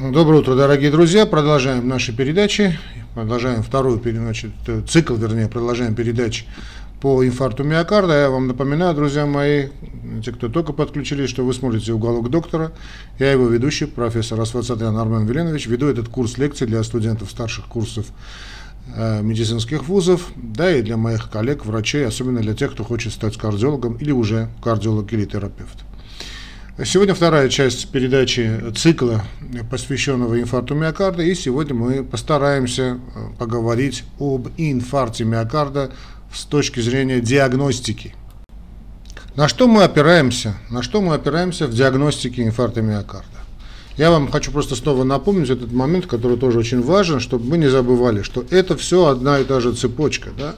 Доброе утро, дорогие друзья. Продолжаем наши передачи. Продолжаем вторую значит, цикл, вернее, продолжаем передач по инфаркту миокарда. Я вам напоминаю, друзья мои, те, кто только подключились, что вы смотрите «Уголок доктора». Я его ведущий, профессор Асфацатян Армен Веленович. Веду этот курс лекций для студентов старших курсов э, медицинских вузов, да и для моих коллег, врачей, особенно для тех, кто хочет стать кардиологом или уже кардиолог или терапевт. Сегодня вторая часть передачи цикла, посвященного инфаркту миокарда, и сегодня мы постараемся э, поговорить об инфаркте миокарда с точки зрения диагностики. На что мы опираемся? На что мы опираемся в диагностике инфаркта миокарда? Я вам хочу просто снова напомнить этот момент, который тоже очень важен, чтобы мы не забывали, что это все одна и та же цепочка. Да?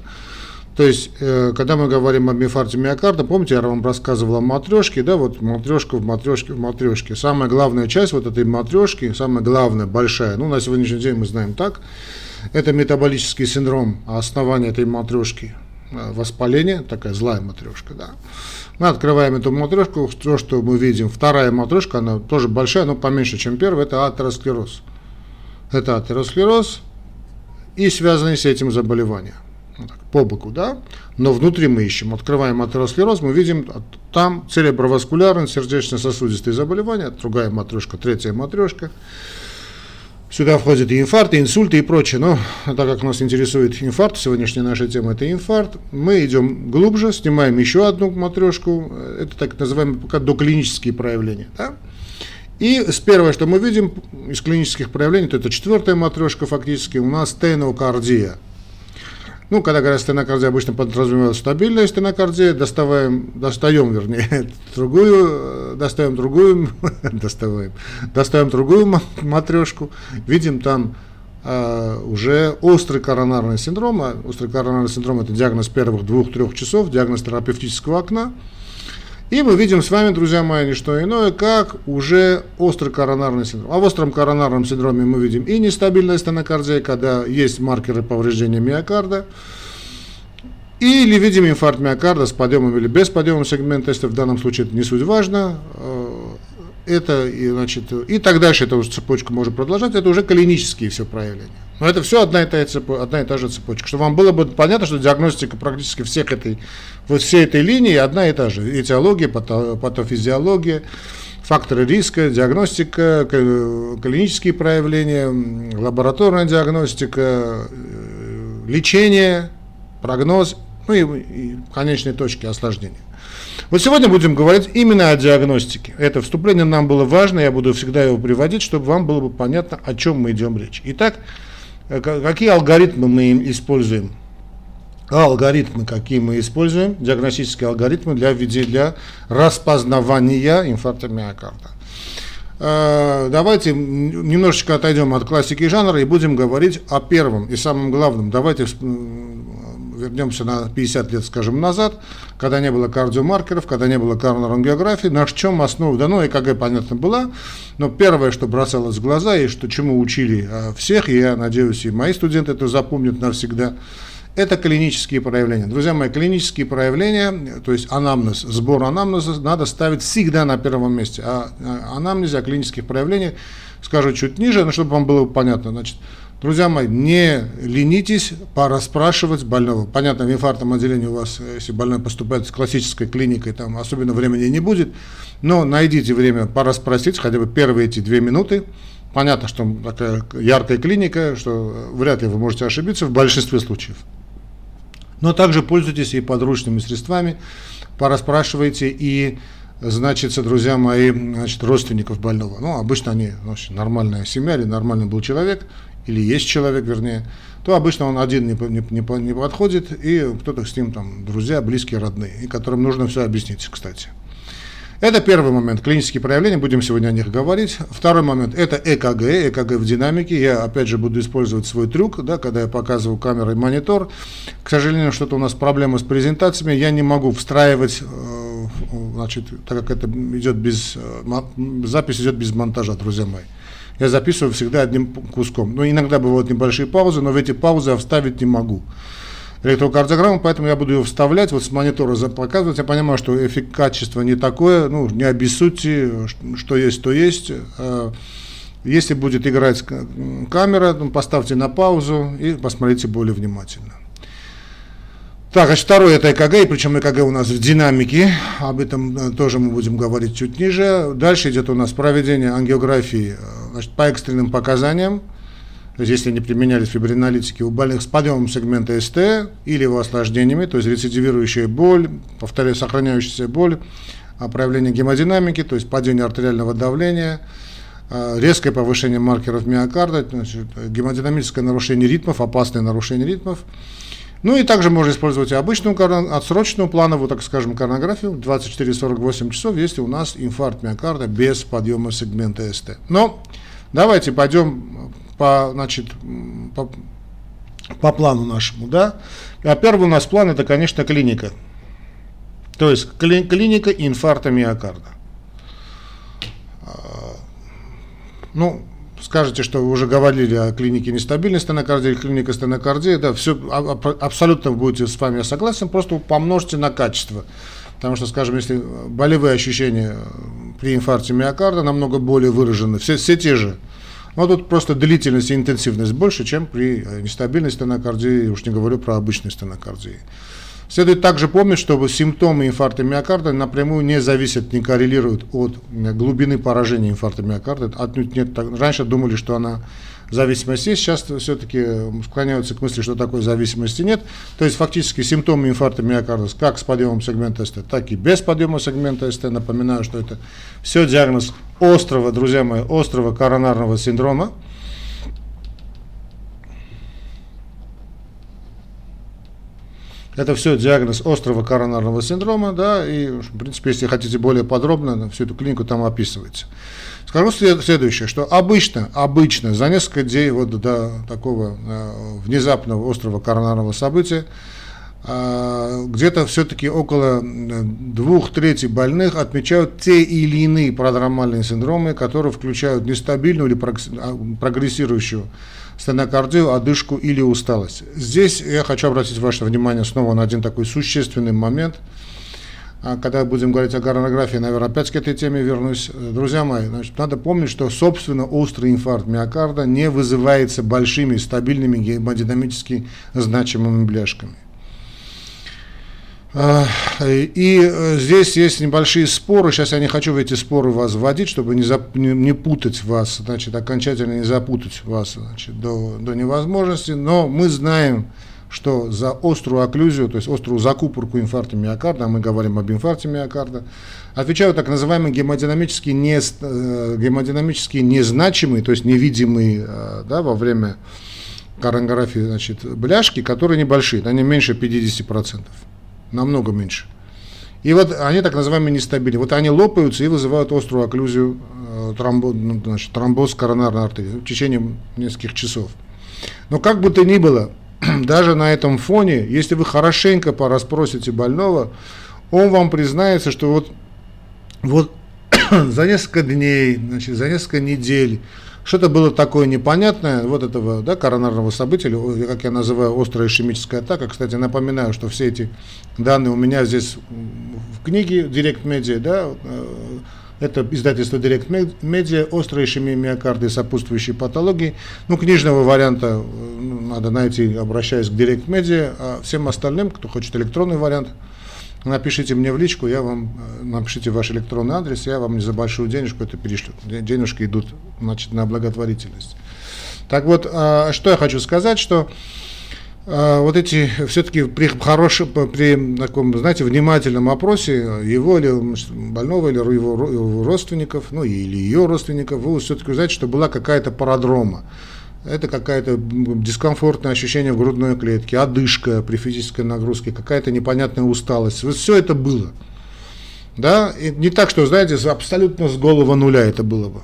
То есть, э, когда мы говорим об инфаркте миокарда, помните, я вам рассказывал о матрешке, да, вот матрешка в матрешке в матрешке. Самая главная часть вот этой матрешки, самая главная, большая, ну, на сегодняшний день мы знаем так, это метаболический синдром, а основание этой матрешки э, воспаление, такая злая матрешка, да. Мы открываем эту матрешку, то, что мы видим, вторая матрешка, она тоже большая, но поменьше, чем первая, это атеросклероз. Это атеросклероз и связанные с этим заболевания по боку, да, но внутри мы ищем, открываем атеросклероз, мы видим там цереброваскулярные сердечно-сосудистые заболевания, другая матрешка, третья матрешка. Сюда входят и инфаркты, и инсульты и прочее. Но так как нас интересует инфаркт, сегодняшняя наша тема это инфаркт, мы идем глубже, снимаем еще одну матрешку, это так называемые пока доклинические проявления. Да? И с первое, что мы видим из клинических проявлений, то это четвертая матрешка фактически, у нас тенокардия – ну, когда говорят стенокардия, обычно подразумевают стабильная стенокардия, доставаем, достаем, вернее, другую, достаем другую, доставаем, достаем другую матрешку, видим там Uh, уже острый коронарный синдром. А острый коронарный синдром – это диагноз первых двух-трех часов, диагноз терапевтического окна. И мы видим с вами, друзья мои, не что иное, как уже острый коронарный синдром. А в остром коронарном синдроме мы видим и нестабильная стенокардия, когда есть маркеры повреждения миокарда, или видим инфаркт миокарда с подъемом или без подъема сегмента, если в данном случае это не суть важно. Это, и, значит, и так дальше, эта уже цепочка может продолжать, это уже клинические все проявления. Но это все одна и, та, одна и та же цепочка. Чтобы вам было бы понятно, что диагностика практически всех этой, вот всей этой линии одна и та же. Этиология, пато, патофизиология, факторы риска, диагностика, клинические проявления, лабораторная диагностика, э, лечение, прогноз, ну и, и конечные точки осложнения. Вот сегодня будем говорить именно о диагностике. Это вступление нам было важно, я буду всегда его приводить, чтобы вам было бы понятно, о чем мы идем речь. Итак, э, какие алгоритмы мы используем? Алгоритмы, какие мы используем, диагностические алгоритмы для, для распознавания инфаркта миокарда. Э, давайте немножечко отойдем от классики жанра и будем говорить о первом и самом главном. Давайте вернемся на 50 лет, скажем, назад, когда не было кардиомаркеров, когда не было коронарангиографии, на чем основа, да, ну, ЭКГ, понятно, была, но первое, что бросалось в глаза, и что чему учили а, всех, и я надеюсь, и мои студенты это запомнят навсегда, это клинические проявления. Друзья мои, клинические проявления, то есть анамнез, сбор анамнеза надо ставить всегда на первом месте. А, а анамнезе, о клинических проявлениях скажу чуть ниже, но чтобы вам было понятно. Значит, Друзья мои, не ленитесь порасспрашивать больного. Понятно, в инфарктном отделении у вас, если больной поступает с классической клиникой, там особенно времени не будет, но найдите время пораспросить, хотя бы первые эти две минуты. Понятно, что такая яркая клиника, что вряд ли вы можете ошибиться в большинстве случаев. Но также пользуйтесь и подручными средствами, порасспрашивайте и значит, друзья мои, значит, родственников больного. Ну, обычно они, значит, нормальная семья или нормальный был человек, или есть человек, вернее, то обычно он один не, не, не, не подходит, и кто-то с ним там друзья, близкие, родные, и которым нужно все объяснить, кстати. Это первый момент, клинические проявления, будем сегодня о них говорить. Второй момент, это ЭКГ, ЭКГ в динамике. Я опять же буду использовать свой трюк, да, когда я показываю камерой монитор. К сожалению, что-то у нас проблема с презентациями, я не могу встраивать, э, значит, так как это идет без, э, запись идет без монтажа, друзья мои я записываю всегда одним куском. Ну, иногда бывают небольшие паузы, но в эти паузы я вставить не могу электрокардиограмму, поэтому я буду ее вставлять, вот с монитора показывать. Я понимаю, что эффект качества не такое, ну, не обессудьте, что есть, то есть. А, Если будет играть камера, ну, поставьте на паузу и посмотрите более внимательно. Так, значит, второе это ЭКГ, причем ЭКГ у нас в динамике, об этом э, тоже мы будем говорить чуть ниже. Дальше идет у нас проведение ангиографии э, значит, по экстренным показаниям, то есть если не применялись фибринолитики у больных с подъемом сегмента СТ или его осложнениями, то есть рецидивирующая боль, повторяю, сохраняющаяся боль, а проявление гемодинамики, то есть падение артериального давления, а, резкое повышение маркеров миокарда, значит, гемодинамическое нарушение ритмов, опасное нарушение ритмов, ну и также можно использовать и обычную отсроченную плановую, так скажем, коронографию 24-48 часов, если у нас инфаркт миокарда без подъема сегмента СТ. Но давайте пойдем по, значит, по, по плану нашему. Да? А первый у нас план это, конечно, клиника. То есть кли, клиника инфаркта миокарда. А, ну, скажете, что вы уже говорили о клинике нестабильной стенокардии или клиника стенокардии, да, все абсолютно будете с вами согласен, просто помножьте на качество. Потому что, скажем, если болевые ощущения при инфаркте миокарда намного более выражены, все, все те же. Но тут просто длительность и интенсивность больше, чем при нестабильной стенокардии, уж не говорю про обычной стенокардии. Следует также помнить, что симптомы инфаркта миокарда напрямую не зависят, не коррелируют от глубины поражения инфаркта миокарда. Отнюдь нет, раньше думали, что она зависимость есть, сейчас все-таки склоняются к мысли, что такой зависимости нет. То есть фактически симптомы инфаркта миокарда как с подъемом сегмента СТ, так и без подъема сегмента СТ. Напоминаю, что это все диагноз острого, друзья мои, острого коронарного синдрома. Это все диагноз острого коронарного синдрома, да, и, в принципе, если хотите более подробно, всю эту клинику там описывается. Скажу следующее, что обычно, обычно за несколько дней вот до такого э, внезапного острого коронарного события э, где-то все-таки около двух трети больных отмечают те или иные продромальные синдромы, которые включают нестабильную или а, прогрессирующую стенокардию, одышку или усталость. Здесь я хочу обратить ваше внимание снова на один такой существенный момент. А, когда будем говорить о коронографии, наверное, опять к этой теме вернусь. Друзья мои, значит, надо помнить, что, собственно, острый инфаркт миокарда не вызывается большими, стабильными гемодинамически значимыми бляшками. А, и э, здесь есть небольшие споры, сейчас я не хочу в эти споры вас вводить, чтобы не, зап, не, путать вас, значит, окончательно не запутать вас значит, до, до невозможности, но мы знаем, что за острую окклюзию, то есть острую закупорку инфаркта миокарда, а мы говорим об инфаркте миокарда, отвечают так называемые гемодинамически, не, э, гемодинамически незначимые, то есть невидимые э, да, во время коронографии значит, бляшки, которые небольшие, они меньше 50% намного меньше. И вот они так называемые нестабильные. Вот они лопаются и вызывают острую окклюзию, э, тромбоз, ну, значит, тромбоз коронарной артерии в течение нескольких часов. Но как бы то ни было, даже на этом фоне, если вы хорошенько пораспросите больного, он вам признается, что вот, вот за несколько дней, значит, за несколько недель что-то было такое непонятное, вот этого да, коронарного события, или, как я называю, острая ишемическая атака. Кстати, напоминаю, что все эти данные у меня здесь в книге Direct Media, да, э, это издательство Direct Media, острая ишемия миокарда и сопутствующие патологии. Ну, книжного варианта э, надо найти, обращаясь к Direct Media, а всем остальным, кто хочет электронный вариант, напишите мне в личку, я вам, э, напишите ваш электронный адрес, я вам не за большую денежку это перешлю. Денежки идут значит, на благотворительность. Так вот, а, что я хочу сказать, что а, вот эти все-таки при хорошем, при таком, знаете, внимательном опросе его или больного, или его родственников, ну или ее родственников, вы все-таки узнаете, что была какая-то парадрома это какое-то дискомфортное ощущение в грудной клетке, одышка при физической нагрузке, какая-то непонятная усталость. Вот все это было. Да? И не так, что, знаете, абсолютно с голого нуля это было бы.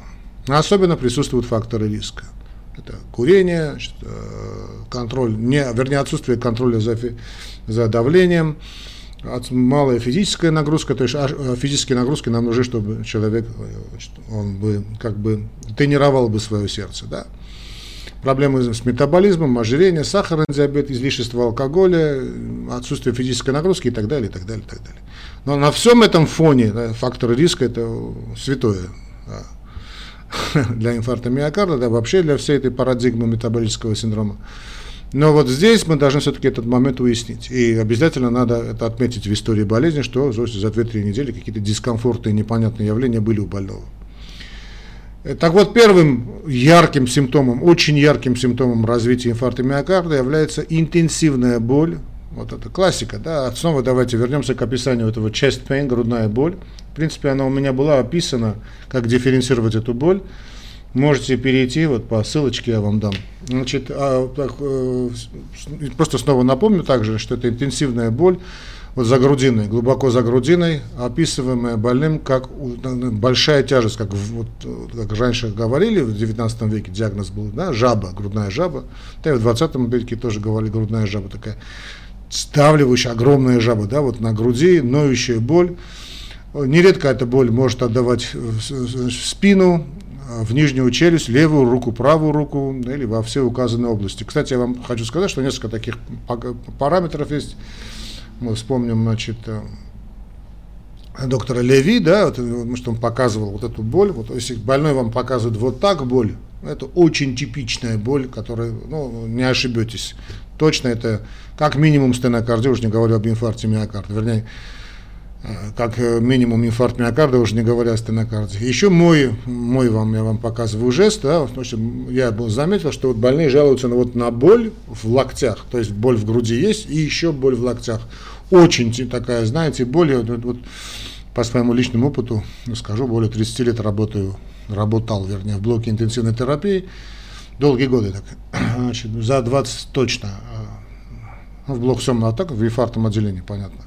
Особенно присутствуют факторы риска. Это курение, э, контроль, не, вернее, отсутствие контроля за, за давлением, малая физическая нагрузка, то есть а, э, физические нагрузки нам нужны, чтобы человек, э, он бы как бы тренировал бы свое сердце, да проблемы с метаболизмом, ожирение, сахарный диабет, излишество алкоголя, отсутствие физической нагрузки и так далее, и так далее, и так далее. Но на всем этом фоне да, фактор риска это святое. Да. для инфаркта миокарда, да, вообще для всей этой парадигмы метаболического синдрома. Но вот здесь мы должны все-таки этот момент уяснить. И обязательно надо это отметить в истории болезни, что за 2-3 недели какие-то дискомфорты и непонятные явления были у больного. Так вот, первым ярким симптомом, очень ярким симптомом развития инфаркта миокарда является интенсивная боль. Вот это классика, да. Снова давайте вернемся к описанию этого chest pain, грудная боль. В принципе, она у меня была описана, как дифференцировать эту боль. Можете перейти, вот по ссылочке я вам дам. Значит, а, так, э, просто снова напомню также, что это интенсивная боль, вот за грудиной, глубоко за грудиной, описываемая больным как большая тяжесть, как, вот, как раньше говорили, в 19 веке диагноз был, да, жаба, грудная жаба, да и в 20 веке тоже говорили грудная жаба, такая ставливающая огромная жаба, да, вот на груди, ноющая боль. Нередко эта боль может отдавать в спину, в нижнюю челюсть, левую руку, правую руку или во все указанные области. Кстати, я вам хочу сказать, что несколько таких параметров есть мы вспомним, значит, э, доктора Леви, да, вот, что он показывал вот эту боль, вот если больной вам показывает вот так боль, это очень типичная боль, которая, ну, не ошибетесь. Точно это как минимум стенокардия, уже не говорю об инфаркте миокарда, вернее, э, как э, минимум инфаркт миокарда, уже не говоря о стенокардии. Еще мой, мой вам, я вам показываю жест, да, в общем, я был заметил, что вот больные жалуются на, вот, на боль в локтях, то есть боль в груди есть и еще боль в локтях очень такая, знаете, более, вот, вот по своему личному опыту, скажу, более 30 лет работаю, работал, вернее, в блоке интенсивной терапии, долгие годы, так, значит, за 20 точно, а, в блок сомного атака, в инфарктном отделении, понятно.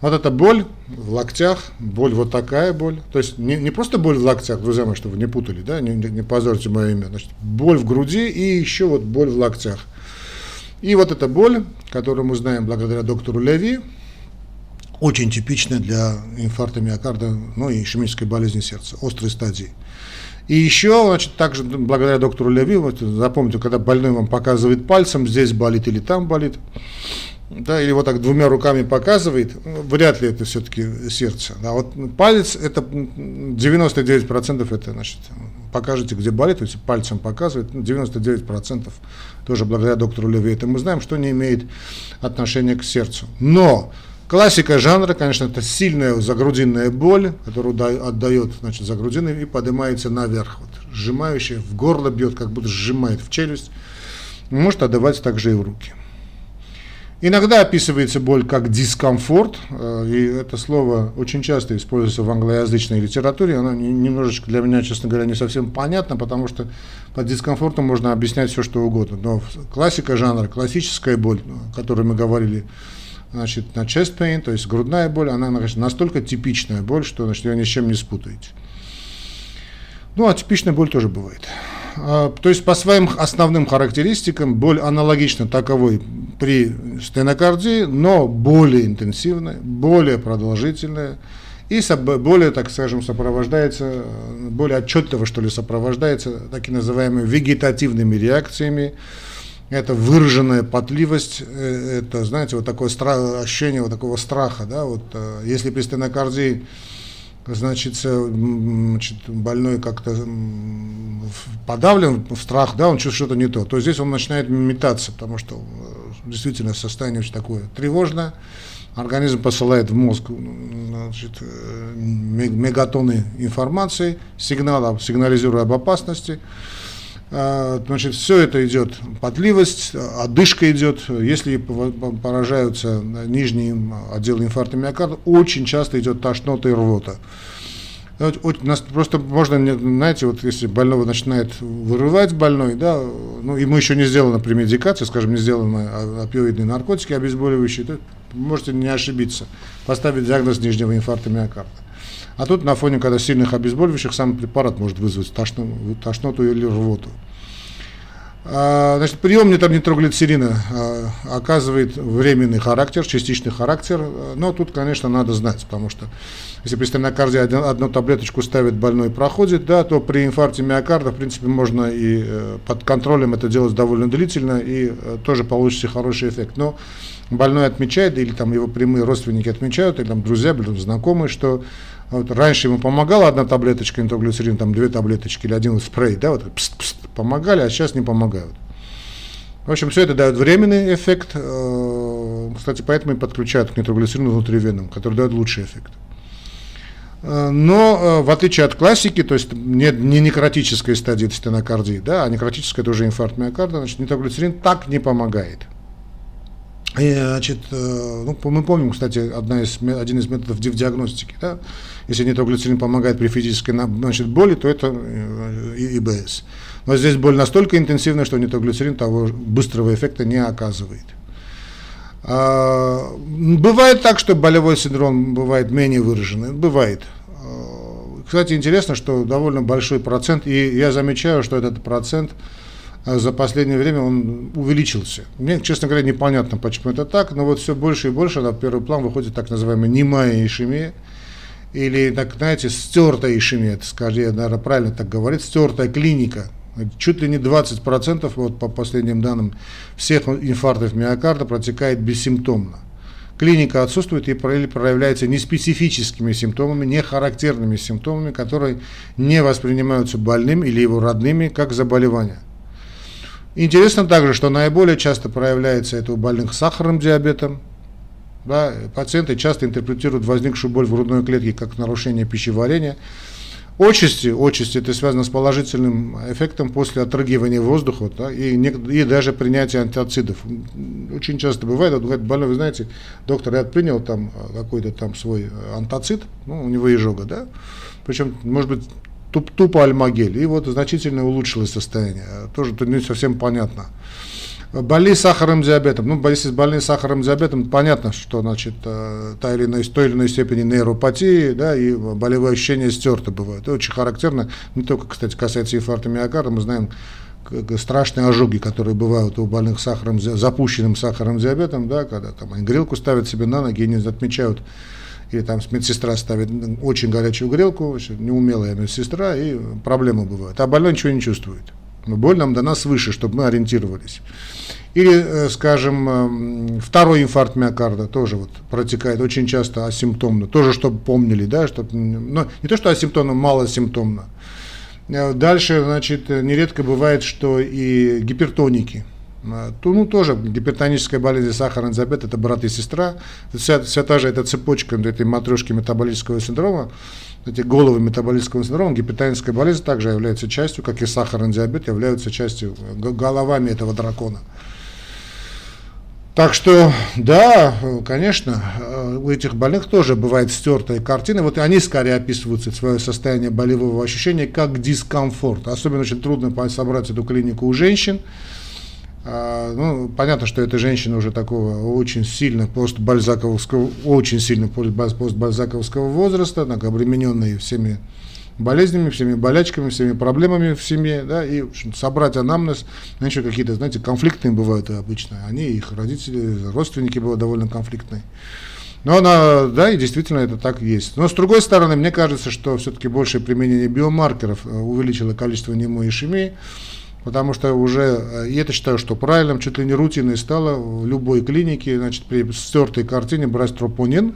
Вот эта боль в локтях, боль вот такая боль. То есть не, не просто боль в локтях, друзья мои, чтобы вы не путали, да, не, не позорьте мое имя. Значит, боль в груди и еще вот боль в локтях. И вот эта боль, которую мы знаем благодаря доктору Леви, очень типичная для инфаркта миокарда, ну и ишемической болезни сердца, острой стадии. И еще, значит, также благодаря доктору Леви, вот, запомните, когда больной вам показывает пальцем, здесь болит или там болит, да, или вот так двумя руками показывает, ну, вряд ли это все-таки сердце. Да, вот палец, это 99% это, значит, покажите, где болит, то есть пальцем показывает, 99% ну, тоже благодаря доктору Леви это мы знаем, что не имеет отношения к сердцу. Но классика жанра, конечно, это сильная загрудинная боль, которую отдает значит, за грудиной и поднимается наверх, вот, сжимающая, в горло бьет, как будто сжимает в челюсть, может отдавать также и в руки. Иногда описывается боль как дискомфорт, э, и это слово очень часто используется в англоязычной литературе. Оно немножечко для меня, честно говоря, не совсем понятно, потому что под дискомфортом можно объяснять все, что угодно. Но классика жанра, классическая боль, о которой мы говорили, значит, на chest pain, то есть грудная боль, она значит, настолько типичная боль, что значит, ее ни с чем не спутаете. Ну, а типичная боль тоже бывает. А, то есть по своим основным характеристикам боль аналогична таковой при стенокардии, но более интенсивная, более продолжительная и более, так скажем, сопровождается, более отчетливо, что ли, сопровождается так называемыми вегетативными реакциями. Это выраженная потливость, э, это, знаете, вот такое ощущение вот такого страха, да, вот э, если при стенокардии значит, значит больной как-то подавлен в страх, да, он чувствует что-то не то, то здесь он начинает метаться, потому что э, действительно состояние очень такое тревожное, организм посылает в мозг значит, э, мегатоны информации, сигнала, сигнализируя об опасности, значит, все это идет, потливость, одышка идет, если поражаются нижние отделы инфаркта миокарда, очень часто идет тошнота и рвота. Просто можно, знаете, вот если больного начинает вырывать больной, да, ну мы еще не сделаны при медикации, скажем, не сделаны опиоидные наркотики обезболивающие, то можете не ошибиться, поставить диагноз нижнего инфаркта миокарда. А тут на фоне, когда сильных обезболивающих, сам препарат может вызвать тошноту, тошноту или рвоту. А, значит, прием нитроглицерина а, оказывает временный характер, частичный характер, но тут, конечно, надо знать, потому что если при стенокардии одну таблеточку ставит больной и проходит, да, то при инфаркте миокарда, в принципе, можно и э, под контролем это делать довольно длительно, и э, тоже получится хороший эффект. Но больной отмечает, или там его прямые родственники отмечают, или там друзья, или знакомые, что Вот раньше ему помогала одна таблеточка нитроглицерин, там две таблеточки или один спрей, да, вот пст -пст, помогали, а сейчас не помогают. В общем, все это дает временный эффект. Э, кстати, поэтому и подключают к нитроглицерину внутривенным, который дает лучший эффект. Э, но э, в отличие от классики, то есть не, не некротической стадии стенокардии, да, а некротическая это уже инфаркт миокарда, значит, нитроглицерин так не помогает. И, значит, ну, мы помним, кстати, одна из, один из методов диагностики. Да? Если нитроглицерин помогает при физической значит, боли, то это ИБС. Но здесь боль настолько интенсивная, что нитроглицерин того быстрого эффекта не оказывает. А, бывает так, что болевой синдром бывает менее выраженный. Бывает. А, кстати, интересно, что довольно большой процент, и я замечаю, что этот процент за последнее время он увеличился. Мне, честно говоря, непонятно, почему это так, но вот все больше и больше на первый план выходит так называемая немая ишемия, или, так, знаете, стертая ишемия, это скорее, наверное, правильно так говорить, стертая клиника, Чуть ли не 20% вот по последним данным всех инфарктов миокарда протекает бессимптомно. Клиника отсутствует и проявляется неспецифическими симптомами, не характерными симптомами, которые не воспринимаются больным или его родными как заболевание. Интересно также, что наиболее часто проявляется это у больных сахарным диабетом. Да, пациенты часто интерпретируют возникшую боль в грудной клетке как нарушение пищеварения, Отчасти, отчасти это связано с положительным эффектом после отрыгивания воздуха да, и, не, и даже принятия антиоцидов. Очень часто бывает, вот, больной, вы знаете, доктор, я принял там э, какой-то там свой э, антоцид, ну, у него изжога, да, причем, может быть, туп, тупо альмагель, и вот значительно улучшилось состояние. Тоже тут не совсем понятно. Больные сахарным диабетом. Ну, если больные сахарным диабетом, понятно, что значит э, та или иная, той или иной степени нейропатии, да, и болевые ощущения стерты бывают. Это очень характерно, не только, кстати, касается инфаркта миокарда, мы знаем страшные ожоги, которые бывают у больных сахаром, запущенным сахарным диабетом, да, когда там они грелку ставят себе на ноги и не отмечают, или там медсестра ставит очень горячую грелку, неумелая медсестра, и проблемы бывают. А больной ничего не чувствует. Но боль нам дана свыше, чтобы мы ориентировались. Или, э, скажем, эм, второй инфаркт миокарда тоже вот протекает очень часто асимптомно, тоже чтобы помнили, да, чтобы, ну, не то что асимптомно, малосимптомно. Э, дальше, значит, нередко бывает, что и гипертоники, э, то, ну, тоже гипертоническая болезнь, сахарный диабет, это брат и сестра, вся, вся та же эта цепочка этой матрешки метаболического синдрома, эти головы метаболического синдрома, гипертоническая болезнь также является частью, как и сахарный диабет, являются частью головами этого дракона. Так что, да, конечно, у этих больных тоже бывает стертая картина. Вот они скорее описывают свое состояние болевого ощущения как дискомфорт. Особенно очень трудно собрать эту клинику у женщин. А, ну, понятно, что эта женщина уже такого очень сильно постбальзаковского, очень сильно постбальзаковского возраста, так, обремененная всеми болезнями, всеми болячками, всеми проблемами в семье, да, и общем, собрать анамнез, ну, еще какие-то, знаете, конфликтные бывают обычно, они, их родители, родственники бывают довольно конфликтные. Но она, да, и действительно это так есть. Но с другой стороны, мне кажется, что все-таки большее применение биомаркеров э, увеличило количество немоишемии, потому что уже, э, и это считаю, что правильным, чуть ли не рутиной стало в любой клинике, значит, при стертой картине брать тропонин,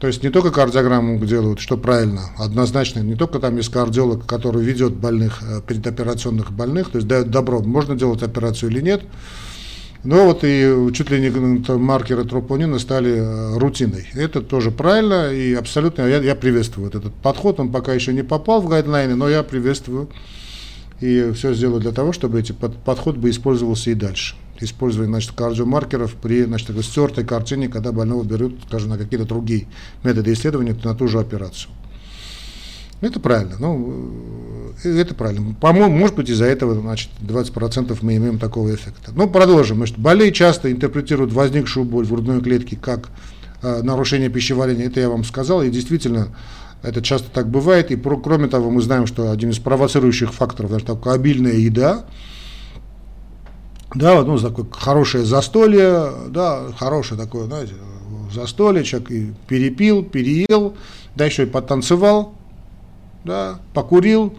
то есть не только кардиограмму делают, что правильно, однозначно, не только там есть кардиолог, который ведет больных, э, предоперационных больных, то есть дает добро, можно делать операцию или нет, но вот и чуть ли не маркеры тропонина стали э, рутиной. Это тоже правильно и абсолютно я, я приветствую этот подход. Он пока еще не попал в гайдлайны, но я приветствую и все сделаю для того, чтобы эти под, подход бы использовался и дальше использование значит, кардиомаркеров при значит, такой стертой картине, когда больного берут, скажем, на какие-то другие методы исследования, на ту же операцию. Это правильно. Ну, э, это правильно. По-моему, может быть, из-за этого, значит, 20% мы имеем такого эффекта. Ну, продолжим. Значит, болей часто интерпретируют возникшую боль в грудной клетке как э, нарушение пищеварения. Это я вам сказал. И действительно, это часто так бывает. И про, кроме того, мы знаем, что один из провоцирующих факторов, даже такая обильная еда, да, вот, ну, такое хорошее застолье, да, хорошее такое, знаете, застолье, человек и перепил, переел, да, еще и потанцевал, да, покурил,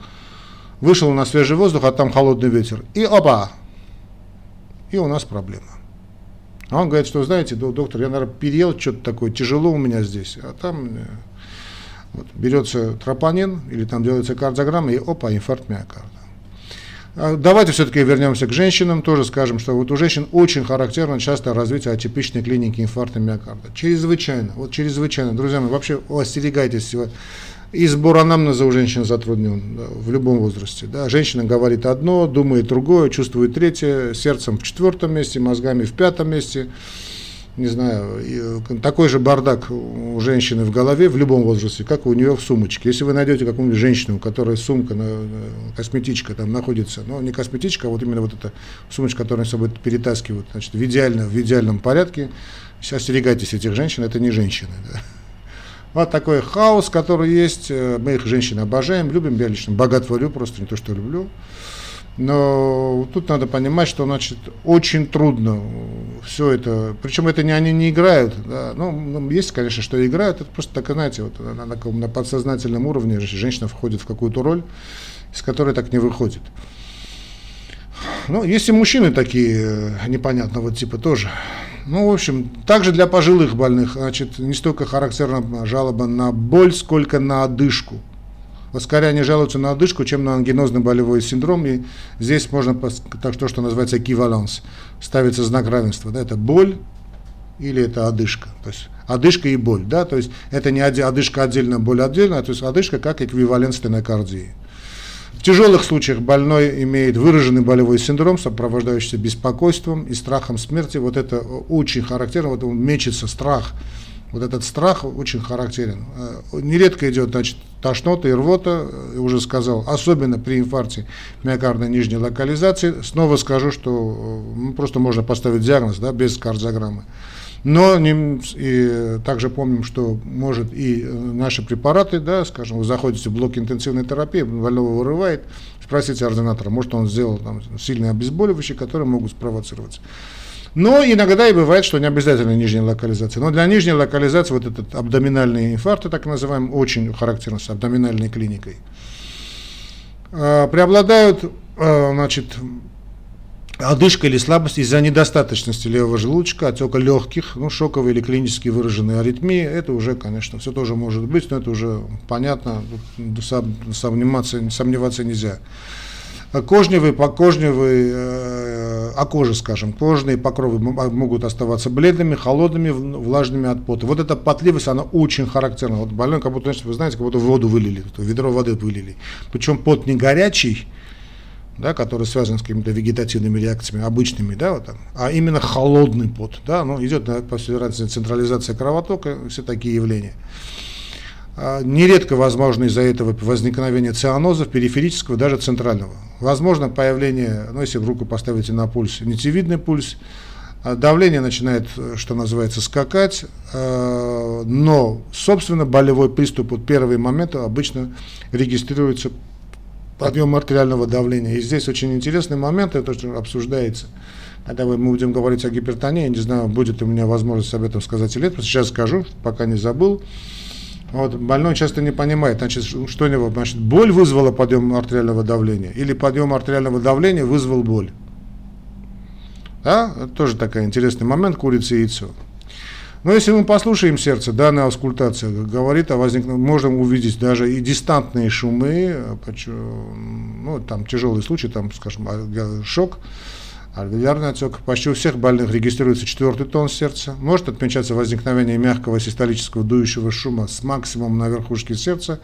вышел на свежий воздух, а там холодный ветер, и опа, и у нас проблема. А он говорит, что, знаете, доктор, я, наверное, переел что-то такое, тяжело у меня здесь, а там... Вот, берется тропонин или там делается кардиограмма и опа, инфаркт миокарда. А давайте все-таки вернемся к женщинам, тоже скажем, что вот у женщин очень характерно часто развитие атипичной клиники инфаркта миокарда. Чрезвычайно, вот чрезвычайно. Друзья мои, вообще остерегайтесь всего. И сбор анамнеза у женщин затруднен да, в любом возрасте. Да. Женщина говорит одно, думает другое, чувствует третье, сердцем в четвертом месте, мозгами в пятом месте не знаю, э, такой же бардак у женщины в голове в любом возрасте, как у нее в сумочке. Если вы найдете какую-нибудь женщину, у которой сумка, косметичка там находится, но не косметичка, а вот именно вот эта сумочка, которую с собой перетаскивают, значит, в, идеально, в идеальном порядке, сейчас остерегайтесь этих женщин, это не женщины. Да. Вот такой хаос, который есть, э, мы их женщин обожаем, любим, я лично богатворю, просто не то, что люблю. Но тут надо понимать, что значит очень трудно все это. Причем это не они не играют. Да. Ну, ну есть, конечно, что играют. Это просто так, знаете, вот на, на, на подсознательном уровне женщина входит в какую-то роль, из которой так не выходит. Ну, есть и мужчины такие э, непонятного типа тоже. Ну, в общем, также для пожилых больных, значит, не столько характерна жалоба на боль, сколько на одышку. Вот скорее они жалуются на одышку, чем на ангинозный болевой синдром. И здесь можно, так что, что называется эквиваланс, ставится знак равенства. Да, это боль или это одышка. То есть одышка и боль. Да, то есть это не одышка отдельно, боль отдельно, а то есть одышка как эквивалент стенокардии. В тяжелых случаях больной имеет выраженный болевой синдром, сопровождающийся беспокойством и страхом смерти. Вот это очень характерно, вот он мечется страх вот этот страх очень характерен. Э, нередко идет значит, тошнота и рвота, я уже сказал, особенно при инфаркте миокардной нижней локализации. Снова скажу, что ну, просто можно поставить диагноз да, без кардиограммы. Но не, и также помним, что может и э, наши препараты, да, скажем, вы заходите в блок интенсивной терапии, больного вырывает, спросите ординатора, может он сделал там, сильные обезболивающие, которые могут спровоцироваться. Но иногда и бывает, что не обязательно нижняя локализация. Но для нижней локализации вот этот абдоминальный инфаркт, так называемый, очень характерно с абдоминальной клиникой. А, преобладают, а, значит, одышка или слабость из-за недостаточности левого желудочка, отека легких, ну, шоковые или клинически выраженные аритмии, это уже, конечно, все тоже может быть, но это уже понятно, сомневаться, сомневаться нельзя кожневые, покожневые, э, о коже, скажем, кожные покровы могут оставаться бледными, холодными, влажными от пота. Вот эта потливость, она очень характерна. Вот больной, как будто, вы знаете, как будто воду вылили, ведро воды вылили. Причем пот не горячий, да, который связан с какими-то вегетативными реакциями, обычными, да, вот там, а именно холодный пот, да, ну, идет после централизация кровотока, все такие явления. А, нередко возможно из-за этого возникновение цианозов периферического, даже центрального. Возможно появление, ну если в руку поставите на пульс, нитевидный пульс, а, давление начинает, что называется, скакать, а, но, собственно, болевой приступ, вот первые моменты обычно регистрируется подъем артериального давления. И здесь очень интересный момент, это что обсуждается. Когда мы будем говорить о гипертонии, я не знаю, будет у меня возможность об этом сказать или нет, сейчас скажу, пока не забыл. Вот, больной часто не понимает, значит, что у него, значит, боль вызвала подъем артериального давления или подъем артериального давления вызвал боль. Да, это тоже такой интересный момент, курица и яйцо. Но если мы послушаем сердце, данная аускультация говорит о возникновении, можем увидеть даже и дистантные шумы, ну, там тяжелый случай, там, скажем, шок, Альвеолярный отек. Почти у всех больных регистрируется четвертый тон сердца. Может отмечаться возникновение мягкого систолического дующего шума с максимумом на верхушке сердца,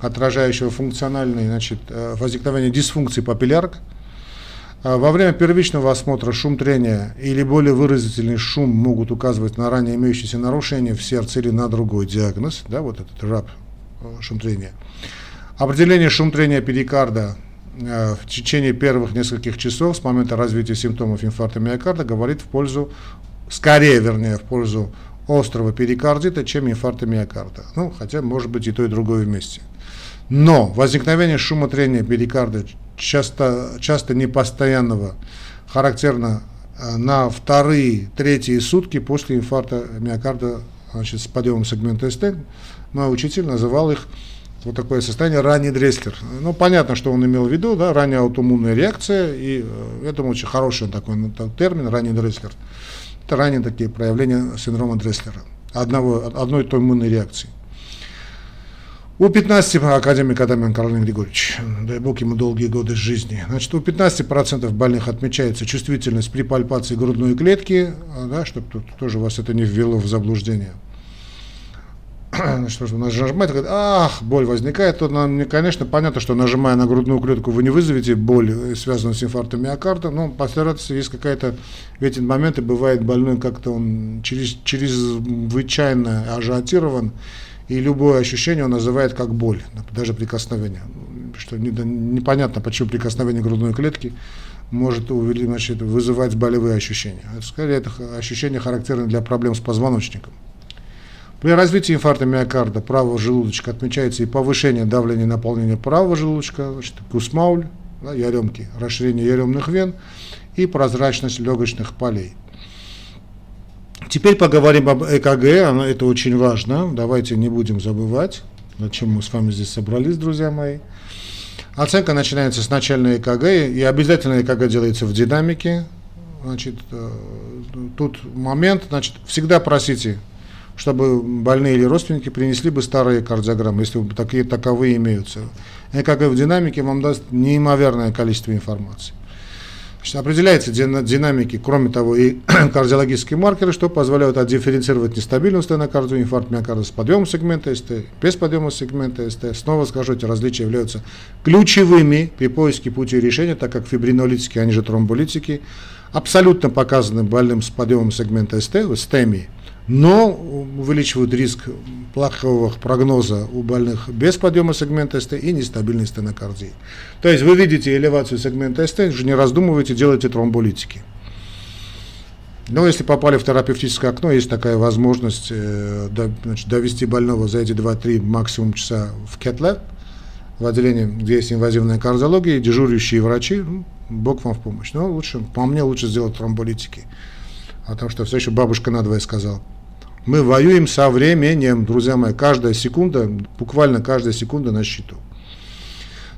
отражающего функциональное значит, э, возникновение дисфункции папиллярок. А во время первичного осмотра шум трения или более выразительный шум могут указывать на ранее имеющиеся нарушения в сердце или на другой диагноз, да, вот этот РАП, э, шум трения. Определение шум трения перикарда в течение первых нескольких часов с момента развития симптомов инфаркта миокарда говорит в пользу, скорее, вернее, в пользу острого перикардита, чем инфаркта миокарда. Ну, хотя, может быть, и то, и другое вместе. Но возникновение шумотрения перикарда часто, часто непостоянного характерно э, на вторые, третьи сутки после инфаркта миокарда значит, с подъемом сегмента СТ. Мой учитель называл их вот такое состояние ранний Дреслер. Ну, понятно, что он имел в виду, да, ранняя аутоиммунная реакция, и э, это очень хороший такой ну, термин, ранний Дреслер. Это ранние такие проявления синдрома Дреслера, одного, одной той иммунной реакции. У 15, академик Адамян Каролин Григорьевич, дай бог ему долгие годы жизни, значит, у 15% больных отмечается чувствительность при пальпации грудной клетки, да, чтобы тут тоже вас это не ввело в заблуждение. Значит, нажимает, говорит, ах, боль возникает, то нам, конечно, понятно, что нажимая на грудную клетку, вы не вызовете боль, э, связанную с инфарктом миокарда, но постараться, есть какая-то, в эти моменты бывает больной как-то он через, чрезвычайно ажиотирован, и любое ощущение он называет как боль, даже прикосновение. Что непонятно, почему прикосновение грудной клетки может значит, вызывать болевые ощущения. Скорее, это ощущение характерно для проблем с позвоночником. При развитии инфаркта миокарда правого желудочка отмечается и повышение давления наполнения правого желудочка, значит, кусмауль, да, яремки, расширение яремных вен и прозрачность легочных полей. Теперь поговорим об ЭКГ, это очень важно, давайте не будем забывать, зачем мы с вами здесь собрались, друзья мои. Оценка начинается с начальной ЭКГ, и обязательно ЭКГ делается в динамике. Значит, э, тут момент, значит, всегда просите чтобы больные или родственники принесли бы старые кардиограммы, если такие таковые имеются. ЭКГ в динамике вам даст неимоверное количество информации. Значит, определяется динамики, кроме того, и кардиологические маркеры, что позволяют отдифференцировать нестабильную стенокардию, инфаркт миокарда с подъемом сегмента СТ, без подъема сегмента СТ. Снова скажу, эти различия являются ключевыми при поиске пути решения, так как фибринолитики, они же тромболитики, абсолютно показаны больным с подъемом сегмента СТ, СТЕМИ, но увеличивают риск плохого прогноза у больных без подъема сегмента СТ и нестабильной стенокардии. То есть вы видите элевацию сегмента СТ, уже не раздумывайте, делайте тромболитики. Но если попали в терапевтическое окно, есть такая возможность э, до, значит, довести больного за эти 2-3 максимум часа в кетлэб, в отделении, где есть инвазивная кардиология, дежурящие врачи, ну, бог вам в помощь. Но лучше, по мне, лучше сделать тромболитики. А там что, все еще бабушка надвое сказал. Мы воюем со временем, друзья мои, каждая секунда, буквально каждая секунда на счету.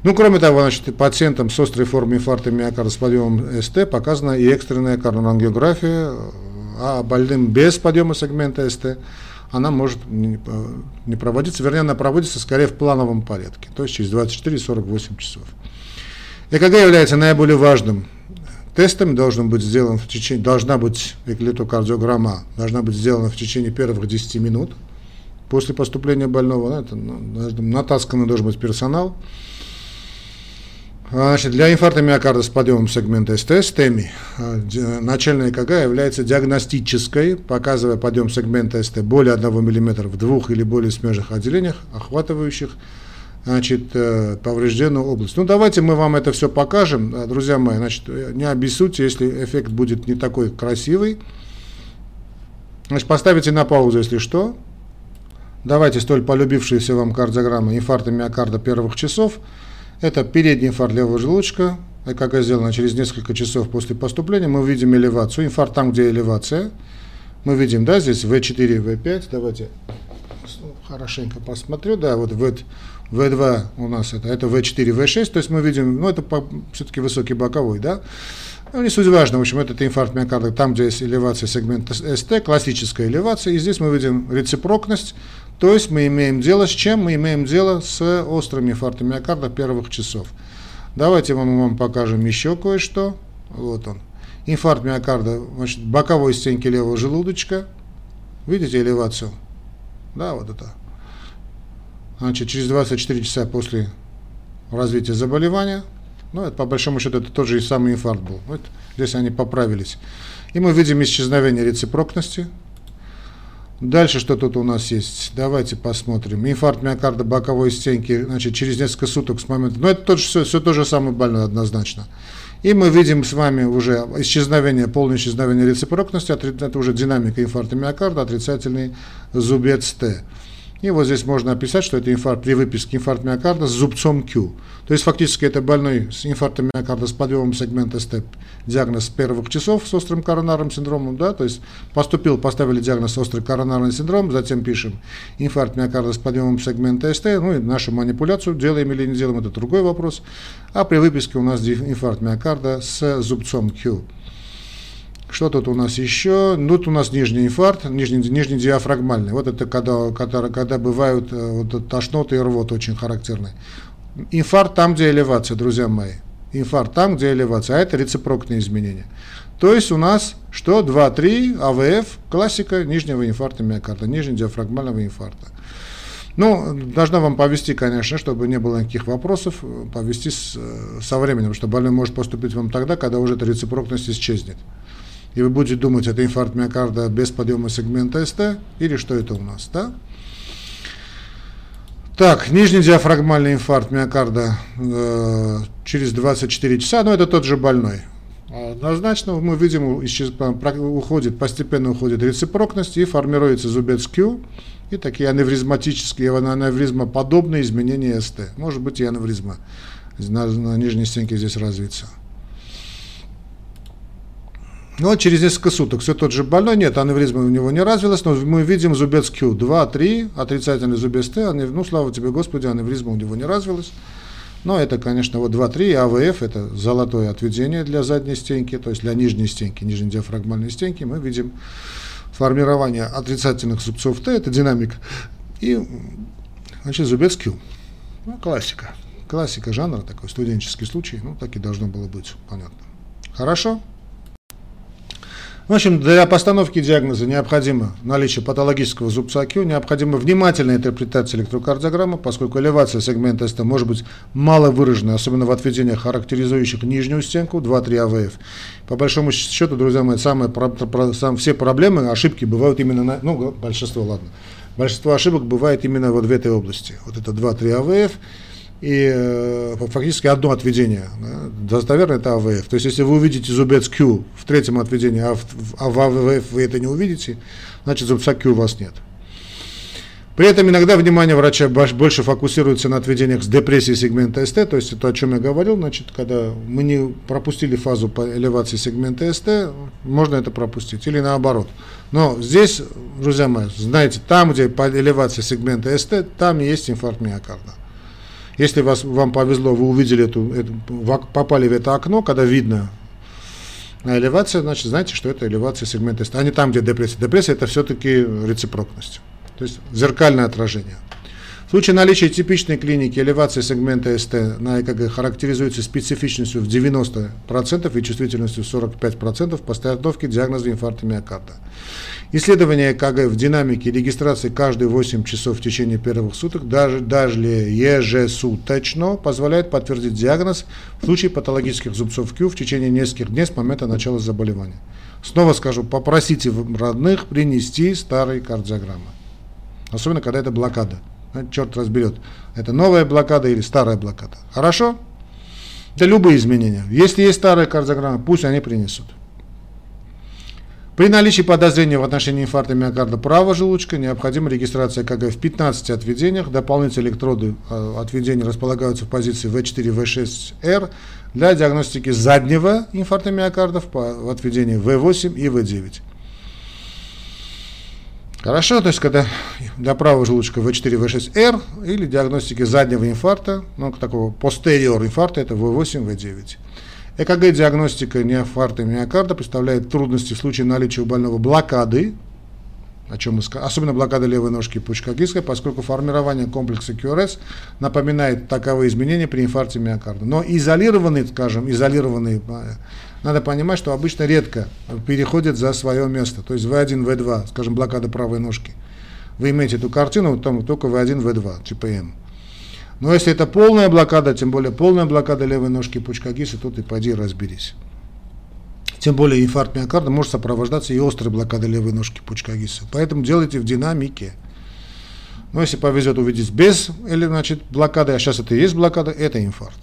Ну, кроме того, значит, пациентам с острой формой инфаркта миокарда с подъемом СТ показана и экстренная коронарангиография, а больным без подъема сегмента СТ она может не проводиться, вернее, она проводится скорее в плановом порядке, то есть через 24-48 часов. ЭКГ является наиболее важным Тестом должен быть сделан в течение, должна быть эклетокардиограмма, должна быть сделана в течение первых 10 минут после поступления больного. Это, ну, натасканный должен быть персонал. Значит, для инфаркта миокарда с подъемом сегмента СТ, СТЭМИ, а, начальная ЭКГ является диагностической, показывая подъем сегмента СТ более 1 мм в двух или более смежных отделениях, охватывающих значит, э, поврежденную область. Ну, давайте мы вам это все покажем, э, друзья мои. Значит, э, не обессудьте, если эффект будет не такой красивый. Значит, поставите на паузу, если что. Давайте столь полюбившиеся вам кардиограммы инфаркта миокарда первых часов. Это передний инфаркт левого желудочка, ЭКГ сделано через несколько часов после поступления. Мы видим элевацию, инфаркт там, где элевация. Мы видим, да, здесь V4, V5. Давайте хорошенько посмотрю. Да, вот V, V2 у нас это, это V4, V6, то есть мы видим, ну это все-таки высокий боковой, да. Ну, не суть важно, в общем, это инфаркт миокарда, там, где есть элевация сегмента СТ, классическая элевация, и здесь мы видим рецепрокность, то есть мы имеем дело с чем? Мы имеем дело с острым инфарктом миокарда первых часов. Давайте мы вам покажем еще кое-что. Вот он. Инфаркт миокарда, значит, боковой стенки левого желудочка. Видите элевацию? Да, вот это значит, через 24 часа после развития заболевания, ну, это, по большому счету, это тот же и самый инфаркт был. Вот здесь они поправились. И мы видим исчезновение рецепрокности. Дальше что тут у нас есть? Давайте посмотрим. Инфаркт миокарда боковой стенки, значит, через несколько суток с момента... Ну, это тот же, все, все то же самое больное однозначно. И мы видим с вами уже исчезновение, полное исчезновение рецепрокности, это уже динамика инфаркта миокарда, отрицательный зубец Т. И вот здесь можно описать, что это инфаркт при выписке инфаркта миокарда с зубцом Q. То есть фактически это больной с инфарктом миокарда с подъемом сегмента СТЭП, диагноз первых часов с острым коронарным синдромом, да, то есть поступил, поставили диагноз острый коронарный синдром, затем пишем инфаркт миокарда с подъемом сегмента СТ, ну и нашу манипуляцию делаем или не делаем, это другой вопрос. А при выписке у нас инфаркт миокарда с зубцом Q. Что тут у нас еще? Ну, тут у нас нижний инфаркт, нижний, нижний диафрагмальный. Вот это когда, когда, когда бывают э, вот, тошноты и рвот очень характерные. Инфаркт там, где элевация, друзья мои. Инфаркт там, где элевация, а это рецепрокные изменения. То есть у нас что? 2-3 АВФ, классика нижнего инфаркта миокарда, нижнего диафрагмального инфаркта. Ну, должна вам повести, конечно, чтобы не было никаких вопросов, повести с, э, со временем, что больной может поступить вам тогда, когда уже эта рецепрокность исчезнет и вы будете думать, это инфаркт миокарда без подъема сегмента СТ, или что это у нас, да? Так, нижний диафрагмальный инфаркт миокарда э, через 24 часа, но это тот же больной. Однозначно мы видим, исчез, уходит, постепенно уходит рецепрокность и формируется зубец Q и такие аневризматические, аневризмоподобные изменения СТ. Может быть и аневризма на, на нижней стенке здесь развиться. Но ну, через несколько суток все тот же больной, нет, аневризма у него не развилась, но мы видим зубец Q 2, 3, отрицательный зубец Т, ну, слава тебе, Господи, аневризма у него не развилась. Но это, конечно, вот 2-3, АВФ, это золотое отведение для задней стенки, то есть для нижней стенки, нижней диафрагмальной стенки, мы видим формирование отрицательных зубцов Т, это динамика, и, значит, зубец Q. Ну, классика. Классика жанра, такой студенческий случай, ну, так и должно было быть, понятно. Хорошо? В общем, для постановки диагноза необходимо наличие патологического зубца Q, необходима внимательная интерпретация электрокардиограммы, поскольку элевация сегмента СТ может быть мало выражена, особенно в отведениях, характеризующих нижнюю стенку 2-3 АВФ. По большому счету, друзья мои, самые, про, про, сам, все проблемы, ошибки бывают именно на, ну, большинство, ладно, большинство ошибок бывает именно вот в этой области. Вот это 2-3 АВФ, и э, фактически одно отведение. Да? Достоверно это АВФ. То есть, если вы увидите зубец Q в третьем отведении, а в, а в АВФ вы это не увидите, значит зубца Q у вас нет. При этом иногда внимание врача больше фокусируется на отведениях с депрессией сегмента СТ, то есть то, о чем я говорил, значит, когда мы не пропустили фазу по элевации сегмента СТ, можно это пропустить, или наоборот. Но здесь, друзья мои, знаете, там, где по элевации сегмента СТ, там есть инфаркт миокарда. Если вас, вам повезло, вы увидели эту, эту, попали в это окно, когда видно элевация, значит, знаете, что это элевация сегмента а не там, где депрессия. Депрессия это все-таки рецепрокность, то есть зеркальное отражение. Случае наличия типичной клиники элевация сегмента СТ на ЭКГ характеризуется специфичностью в 90% и чувствительностью в 45% постановки диагноза инфаркта миокарда. Исследование ЭКГ в динамике регистрации каждые 8 часов в течение первых суток, даже, даже ежесуточно, позволяет подтвердить диагноз в случае патологических зубцов Q в течение нескольких дней с момента начала заболевания. Снова скажу, попросите родных принести старые кардиограммы. Особенно, когда это блокада. Черт разберет, это новая блокада или старая блокада. Хорошо? Это любые изменения. Если есть старая кардиограмма, пусть они принесут. При наличии подозрения в отношении инфаркта миокарда правого желудочка необходима регистрация КГ в 15 отведениях. Дополнительные электроды э, отведения располагаются в позиции В4, В6Р для диагностики заднего инфаркта миокарда в отведении В8 и В9. Хорошо, то есть когда для правого желудочка В4, В6Р или диагностики заднего инфаркта, ну, такого постериор инфаркта, это В8, В9. ЭКГ-диагностика неофарта миокарда представляет трудности в случае наличия у больного блокады, о чем мы сказали, особенно блокада левой ножки пучкогистской, поскольку формирование комплекса QRS напоминает таковые изменения при инфаркте миокарда. Но изолированные, скажем, изолированные, надо понимать, что обычно редко переходят за свое место. То есть V1, V2, скажем, блокада правой ножки. Вы имеете эту картину, там только V1, V2, типа М. Но если это полная блокада, тем более полная блокада левой ножки пучка ГИСа, тут и поди разберись. Тем более инфаркт миокарда может сопровождаться и острой блокадой левой ножки пучка ГИСа. Поэтому делайте в динамике. Но если повезет увидеть без или, значит, блокады, а сейчас это и есть блокада, это инфаркт.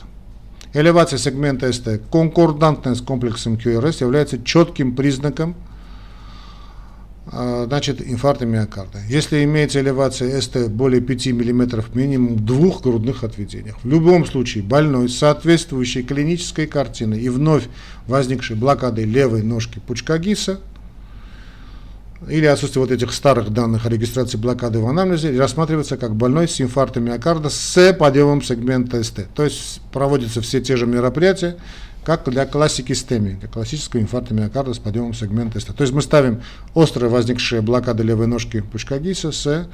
Элевация сегмента СТ, конкордантная с комплексом QRS, является четким признаком а, значит, инфаркта миокарда. Если имеется элевация СТ более 5 мм, минимум двух грудных отведениях. В любом случае больной с соответствующей клинической картиной и вновь возникшей блокадой левой ножки пучка ГИСа или отсутствие вот этих старых данных о регистрации блокады в анамнезе рассматривается как больной с инфарктом миокарда с подъемом сегмента СТ. То есть проводятся все те же мероприятия, как для классики STEMI, для классического инфаркта миокарда с подъемом сегмента СТ. То есть мы ставим острая возникшая блокада левой ножки пучка Гиса с,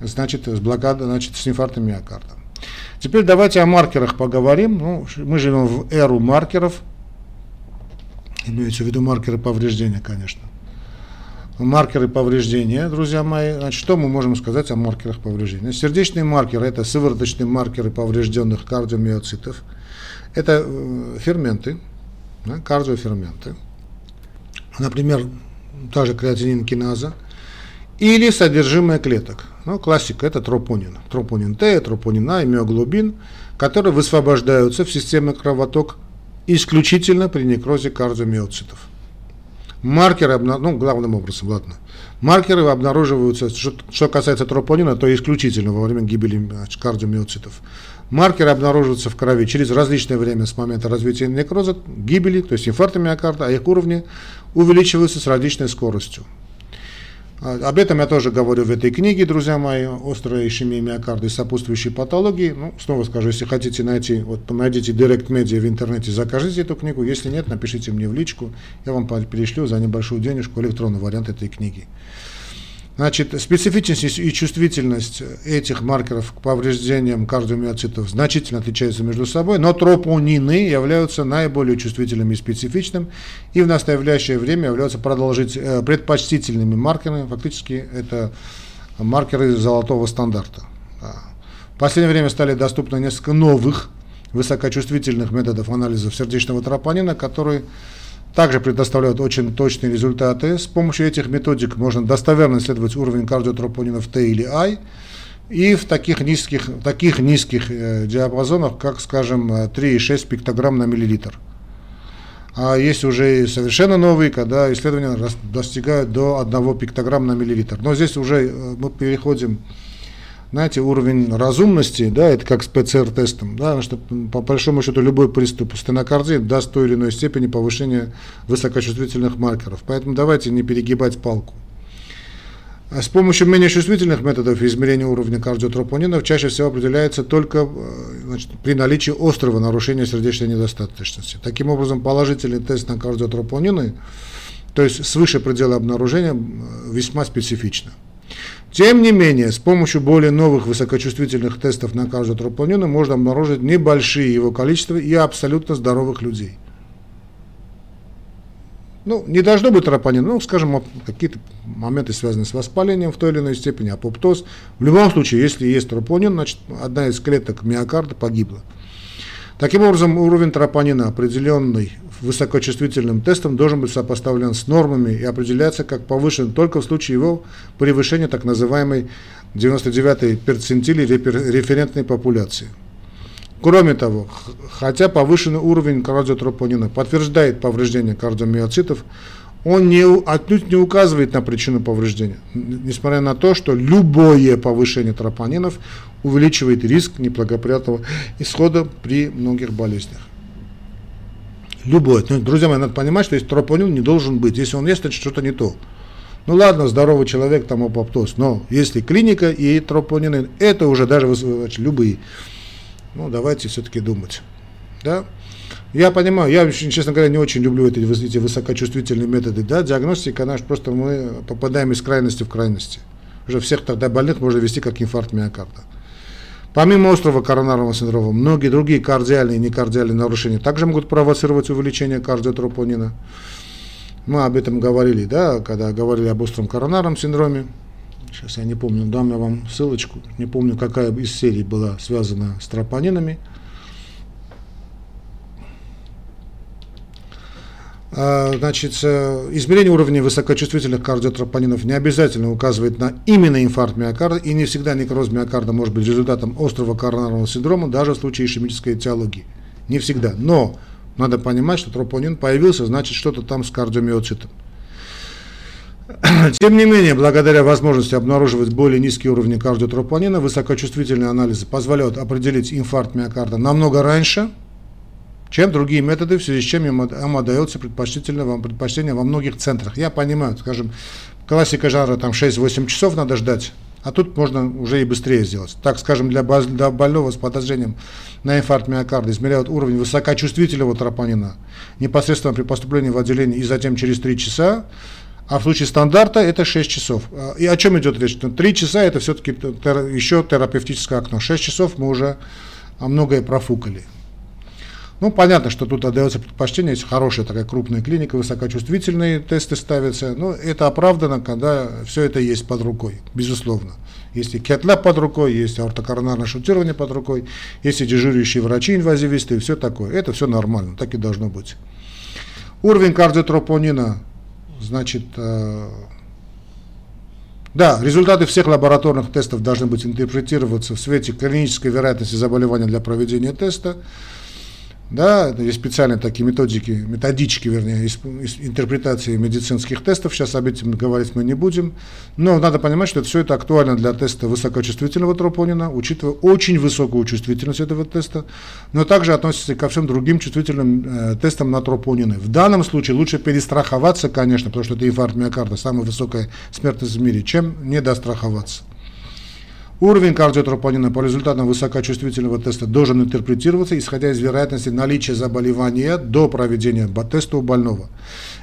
значит, с блокадой, значит, с инфарктом миокарда. Теперь давайте о маркерах поговорим. Ну, мы живем в эру маркеров, имеются в виду маркеры повреждения, конечно. Маркеры повреждения, друзья мои. Значит, что мы можем сказать о маркерах повреждения? Сердечные маркеры – это сывороточные маркеры поврежденных кардиомиоцитов. Это э, ферменты, да, кардиоферменты. Например, та же креатинин киназа или содержимое клеток. Ну, классика – это тропонин. Тропонин Т, тропонин А и миоглобин, которые высвобождаются в системе кровоток исключительно при некрозе кардиомиоцитов. Маркеры, ну, главным образом, ладно. Маркеры обнаруживаются, что, что касается тропонина, то исключительно во время гибели кардиомиоцитов. Маркеры обнаруживаются в крови через различное время с момента развития некроза, гибели, то есть инфаркта миокарда, а их уровни увеличиваются с различной скоростью. А, об этом я тоже говорю в этой книге, друзья мои, «Острая ишемия миокарда и сопутствующие патологии». Ну, снова скажу, если хотите найти, вот найдите Direct Media в интернете, закажите эту книгу. Если нет, напишите мне в личку, я вам перешлю за небольшую денежку электронный вариант этой книги. Значит, специфичность и чувствительность этих маркеров к повреждениям кардиомиоцитов значительно отличаются между собой, но тропонины являются наиболее чувствительными и специфичными, и в настоящее время являются продолжить, э, предпочтительными маркерами, фактически это маркеры золотого стандарта. В последнее время стали доступны несколько новых высокочувствительных методов анализа сердечного тропонина, которые также предоставляют очень точные результаты. С помощью этих методик можно достоверно исследовать уровень кардиотропонинов Т или I, и в таких низких, таких низких э, диапазонах, как, скажем, 3,6 пиктограмм на миллилитр. А есть уже совершенно новые, когда исследования достигают до 1 пиктограмм на миллилитр. Но здесь уже э, мы переходим знаете, уровень разумности, да, это как с ПЦР-тестом, да, что по большому счету любой приступ стенокардии даст той или иной степени повышения высокочувствительных маркеров. Поэтому давайте не перегибать палку. А с помощью менее чувствительных методов измерения уровня кардиотропонинов чаще всего определяется только э, значит, при наличии острого нарушения сердечной недостаточности. Таким образом, положительный тест на кардиотропонины, то есть свыше предела обнаружения, весьма специфично. Тем не менее, с помощью более новых высокочувствительных тестов на каждую тропонину можно обнаружить небольшие его количества и абсолютно здоровых людей. Ну, не должно быть тропонин, ну, скажем, какие-то моменты связаны с воспалением в той или иной степени, апоптоз. В любом случае, если есть тропонин, значит, одна из клеток миокарда погибла. Таким образом, уровень тропонина, определенный высокочувствительным тестом, должен быть сопоставлен с нормами и определяться как повышен только в случае его превышения так называемой 99-й перцентили референтной популяции. Кроме того, хотя повышенный уровень кардиотропонина подтверждает повреждение кардиомиоцитов, он не, отнюдь не указывает на причину повреждения, несмотря на то, что любое повышение тропонинов увеличивает риск неблагоприятного исхода при многих болезнях. Любое. Ну, друзья мои, надо понимать, что если тропонин не должен быть. Если он есть, значит что-то не то. Ну ладно, здоровый человек, там апоптоз, но если клиника и тропонины, это уже даже значит, любые. Ну, давайте все-таки думать. Да? Я понимаю, я, честно говоря, не очень люблю эти, эти высокочувствительные методы да, диагностика, наш просто мы попадаем из крайности в крайности. Уже всех тогда больных можно вести как инфаркт миокарда. Помимо острого коронарного синдрома, многие другие кардиальные и некардиальные нарушения также могут провоцировать увеличение кардиотропонина. Мы об этом говорили, да, когда говорили об остром коронарном синдроме. Сейчас я не помню, дам я вам ссылочку. Не помню, какая из серий была связана с тропонинами. Значит, измерение уровня высокочувствительных кардиотропонинов не обязательно указывает на именно инфаркт миокарда, и не всегда некроз миокарда может быть результатом острого коронарного синдрома, даже в случае ишемической этиологии. Не всегда. Но надо понимать, что тропонин появился, значит, что-то там с кардиомиоцитом. Тем не менее, благодаря возможности обнаруживать более низкие уровни кардиотропонина, высокочувствительные анализы позволяют определить инфаркт миокарда намного раньше – чем другие методы, в связи с чем им, отдается предпочтительно вам предпочтение во многих центрах. Я понимаю, скажем, классика жанра там 6-8 часов надо ждать А тут можно уже и быстрее сделать. Так, скажем, для, для больного с подозрением на инфаркт миокарда измеряют уровень высокочувствительного тропонина непосредственно при поступлении в отделение и затем через 3 часа, а в случае стандарта это 6 часов. А, и о чем идет речь? 3 часа это все-таки еще терапевтическое окно. 6 часов мы уже многое профукали. Ну, понятно, что тут отдается предпочтение, есть хорошая такая крупная клиника, высокочувствительные тесты ставятся, но это оправдано, когда все это есть под рукой, безусловно. Есть и кетлаб под рукой, есть аортокоронарное шутирование под рукой, есть и дежурящие врачи, инвазивисты и все такое. Это все нормально, так и должно быть. Уровень кардиотропонина, значит, э, да, результаты всех лабораторных тестов должны быть интерпретироваться в свете клинической вероятности заболевания для проведения теста. Да, есть специальные такие методики, методички, вернее, интерпретации медицинских тестов. Сейчас об этом говорить мы не будем. Но надо понимать, что это, все это актуально для теста высокочувствительного тропонина, учитывая очень высокую чувствительность этого теста, но также относится ко всем другим чувствительным э, тестам на тропонины. В данном случае лучше перестраховаться, конечно, потому что это инфаркт миокарда, самая высокая смертность в мире, чем не достраховаться. Уровень кардиотропонина по результатам высокочувствительного теста должен интерпретироваться, исходя из вероятности наличия заболевания до проведения теста у больного.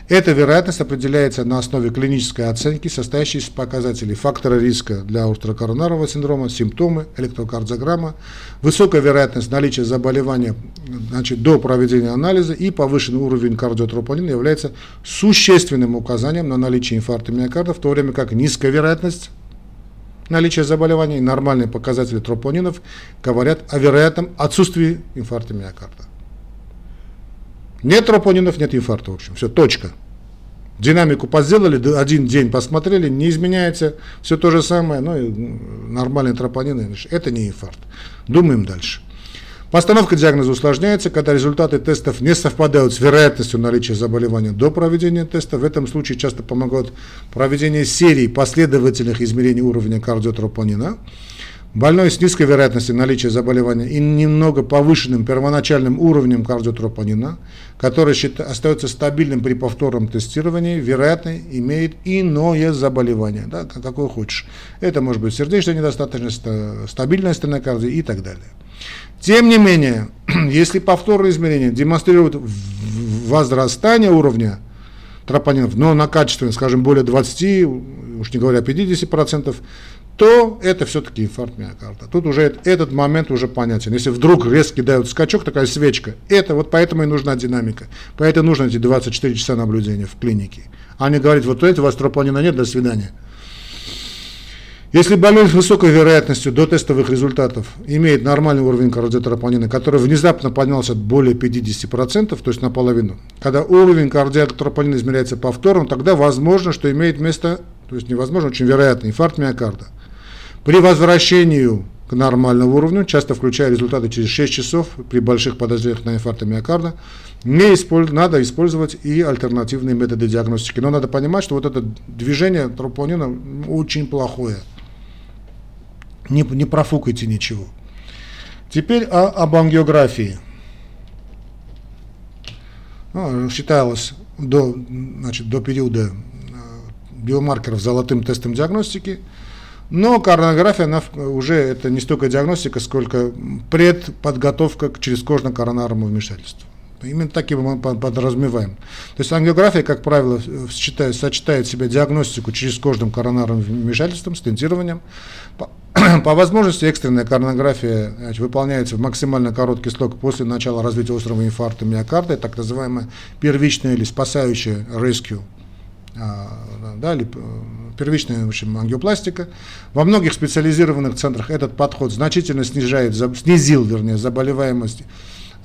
Эта вероятность определяется на основе клинической оценки, состоящей из показателей фактора риска для острокоронарного синдрома, симптомы, электрокардиограмма, высокая вероятность наличия заболевания значит, до проведения анализа и повышенный уровень кардиотропонина является существенным указанием на наличие инфаркта миокарда, в то время как низкая вероятность наличие заболеваний, нормальные показатели тропонинов говорят о вероятном отсутствии инфаркта миокарда. Нет тропонинов, нет инфаркта, в общем, все, точка. Динамику сделали, один день посмотрели, не изменяется, все то же самое, ну и нормальные тропонины, это не инфаркт. Думаем дальше. Постановка диагноза усложняется, когда результаты тестов не совпадают с вероятностью наличия заболевания до проведения теста. В этом случае часто помогают проведение серии последовательных измерений уровня кардиотропонина. Больной с низкой вероятностью наличия заболевания и немного повышенным первоначальным уровнем кардиотропонина, который остается стабильным при повторном тестировании, вероятно имеет иное заболевание, да, какое хочешь. Это может быть сердечная недостаточность, э, стабильная стенокардия и так далее. Тем не менее, если повторные измерения демонстрируют возрастание уровня тропонинов, но на качественном, скажем, более 20, уж не говоря 50%, то это все-таки инфаркт миокарда. Тут уже этот момент уже понятен. Если вдруг резкий дают скачок, такая свечка, это вот поэтому и нужна динамика. Поэтому нужно эти 24 часа наблюдения в клинике. А не говорить, вот у вас тропонина нет, до свидания. Если больной с высокой вероятностью до тестовых результатов имеет нормальный уровень кардиотропонина, который внезапно поднялся более 50%, то есть наполовину, когда уровень кардиотропонина измеряется повторно, тогда возможно, что имеет место, то есть невозможно, очень вероятно, инфаркт миокарда. При возвращении к нормальному уровню, часто включая результаты через 6 часов при больших подозрениях на инфаркт миокарда, не использ... надо использовать и альтернативные методы диагностики. Но надо понимать, что вот это движение тропонина очень плохое – не, не профукайте ничего. Теперь о, об ангиографии. Ну, считалось до, значит, до периода э, биомаркеров золотым тестом диагностики, но коронография она уже это не столько диагностика, сколько предподготовка к черезкожно-коронарному вмешательству. Именно таким мы подразумеваем. То есть ангиография, как правило, сочетает, сочетает в себя диагностику через кожным коронарным вмешательством, стентированием. По, по возможности экстренная коронография значит, выполняется в максимально короткий срок после начала развития острого инфаркта миокарда, так называемая первичная или спасающая rescue а, да, или э, первичная в общем, ангиопластика. Во многих специализированных центрах этот подход значительно снижает, снизил вернее, заболеваемость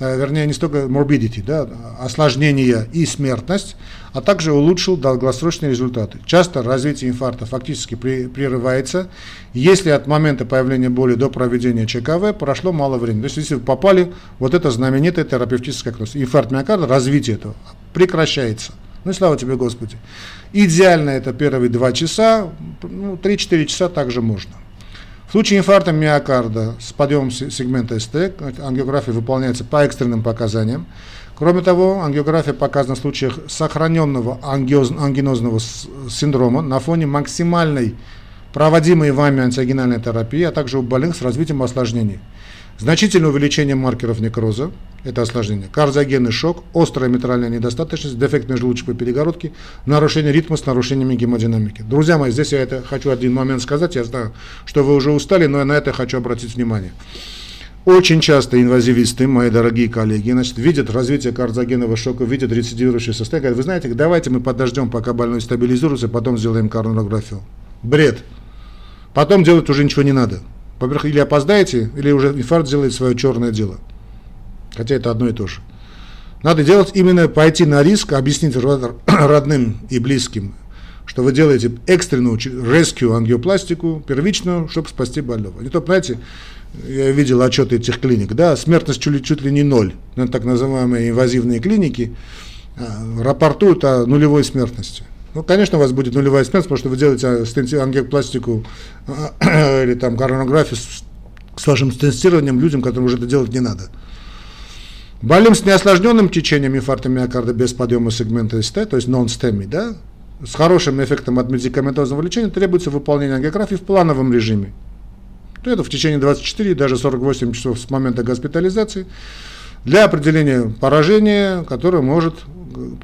вернее, не столько morbidity, да, осложнения и смертность, а также улучшил долгосрочные результаты. Часто развитие инфаркта фактически при, прерывается, если от момента появления боли до проведения ЧКВ прошло мало времени. То есть, если вы попали, вот это знаменитое терапевтическое окно, инфаркт миокарда, развитие этого прекращается. Ну и слава тебе, Господи. Идеально это первые два часа, ну, 3-4 часа также можно. В случае инфаркта миокарда с подъемом сегмента СТ ангиография выполняется по экстренным показаниям. Кроме того, ангиография показана в случаях сохраненного ангинозного синдрома на фоне максимальной проводимые вами антиагинальной терапии, а также у больных с развитием осложнений. Значительное увеличение маркеров некроза, это осложнение, кардиогенный шок, острая митральная недостаточность, дефект межжелудочковой перегородки, нарушение ритма с нарушениями гемодинамики. Друзья мои, здесь я это хочу один момент сказать, я знаю, что вы уже устали, но я на это хочу обратить внимание. Очень часто инвазивисты, мои дорогие коллеги, значит, видят развитие кардиогенного шока, видят рецидивирующее состояние, говорят, вы знаете, давайте мы подождем, пока больной стабилизируется, потом сделаем коронографию. Бред. Потом делать уже ничего не надо или опоздаете, или уже инфаркт делает свое черное дело. Хотя это одно и то же. Надо делать именно пойти на риск, объяснить родным и близким, что вы делаете экстренную rescue ангиопластику, первичную, чтобы спасти больного. Не то, знаете, я видел отчеты этих клиник, да, смертность чуть ли, чуть ли не ноль, на так называемые инвазивные клиники а, рапортуют о нулевой смертности. Ну, конечно, у вас будет нулевая смертность, потому что вы делаете ангиопластику или там коронографию с, с вашим стентированием людям, которым уже это делать не надо. Больным с неосложненным течением инфаркта миокарда без подъема сегмента СТ, то есть non-STEMI, да, с хорошим эффектом от медикаментозного лечения требуется выполнение ангиографии в плановом режиме. То это в течение 24, даже 48 часов с момента госпитализации для определения поражения, которое может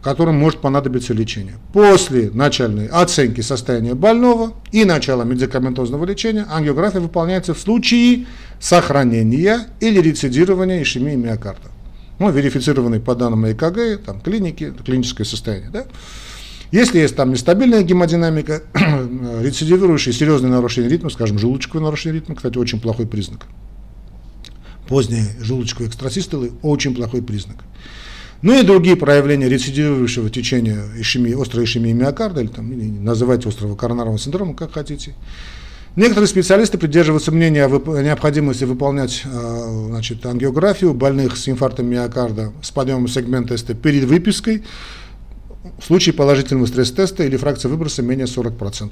которым может понадобиться лечение. После начальной оценки состояния больного и начала медикаментозного лечения ангиография выполняется в случае сохранения или рецидирования ишемии миокарда. Ну, верифицированный по данным ЭКГ, там, клиники, клиническое состояние. Да? Если есть там нестабильная гемодинамика, рецидивирующие серьезные нарушения ритма, скажем, желудочковое нарушение ритма, кстати, очень плохой признак. Поздние желудочковые экстрасистолы – очень плохой признак. Ну и другие проявления рецидивирующего течения ишемии, острой ишемии миокарда, или, там, или называйте острого коронарного синдрома, как хотите. Некоторые специалисты придерживаются мнения о необходимости выполнять э, значит, ангиографию больных с инфарктом миокарда с подъемом сегмента СТ перед выпиской в случае положительного стресс-теста или фракция выброса менее 40%.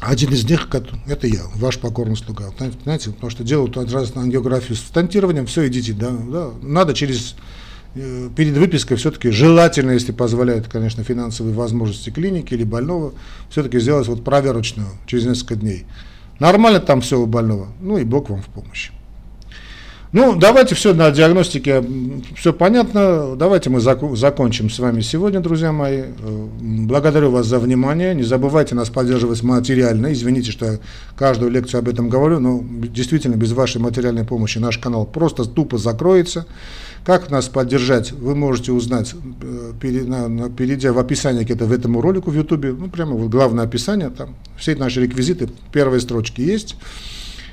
Один из них – это я, ваш покорный слуга. Знаете, потому что делают раз ангиографию с стентированием, все, идите, да, да, надо через перед выпиской все-таки желательно, если позволяют, конечно, финансовые возможности клиники или больного, все-таки сделать вот проверочную через несколько дней. Нормально там все у больного, ну и Бог вам в помощь. Ну, давайте все на диагностике, все понятно. Давайте мы зак закончим с вами сегодня, друзья мои. Э, благодарю вас за внимание. Не забывайте нас поддерживать материально. Извините, что я каждую лекцию об этом говорю, но действительно без вашей материальной помощи наш канал просто тупо закроется. Как нас поддержать, вы можете узнать, э, перейдя в описание к это, в этому ролику в YouTube, ну, прямо вот главное описание, там все наши реквизиты, первые строчки есть.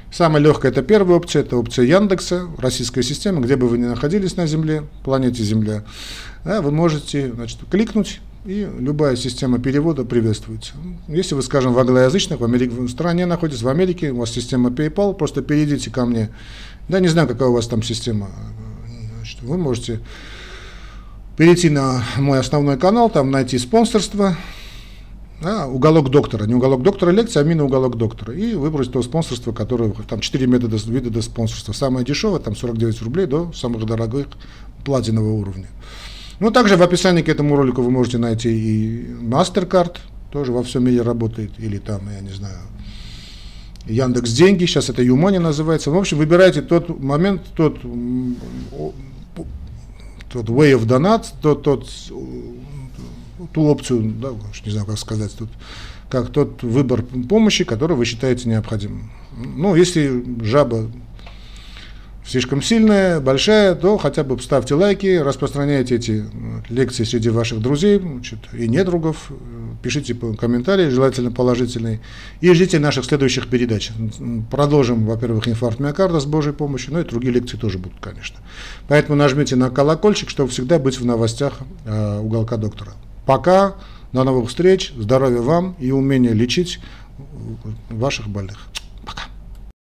Самая легкая это первая опция, это опция Яндекса, российская система, где бы вы ни находились на Земле, планете Земля, да, вы можете значит, кликнуть, и любая система перевода приветствуется. Если вы, скажем, в англоязычных, в, Америке, в стране находитесь, в Америке, у вас система PayPal, просто перейдите ко мне. Да, не знаю, какая у вас там система вы можете перейти на мой основной канал, там найти спонсорство, да, уголок доктора, не уголок доктора лекции, а именно уголок доктора. И выбрать то спонсорство, которое, там 4 метода вида спонсорства. Самое дешевое, там 49 рублей, до самых дорогих платинового уровня. Ну, также в описании к этому ролику вы можете найти и MasterCard, тоже во всем мире работает, или там, я не знаю, Яндекс Деньги, сейчас это Юмани называется. В общем, выбирайте тот момент, тот тот way of donate, тот, тот, ту опцию, да, не знаю, как сказать тут, как тот выбор помощи, который вы считаете необходимым. Ну, если жаба слишком сильная, большая, то хотя бы ставьте лайки, распространяйте эти лекции среди ваших друзей значит, и недругов, пишите комментарии, желательно положительные, и ждите наших следующих передач. Продолжим, во-первых, инфаркт миокарда с Божьей помощью, ну и другие лекции тоже будут, конечно. Поэтому нажмите на колокольчик, чтобы всегда быть в новостях э, уголка доктора. Пока, до новых встреч, здоровья вам и умения лечить ваших больных.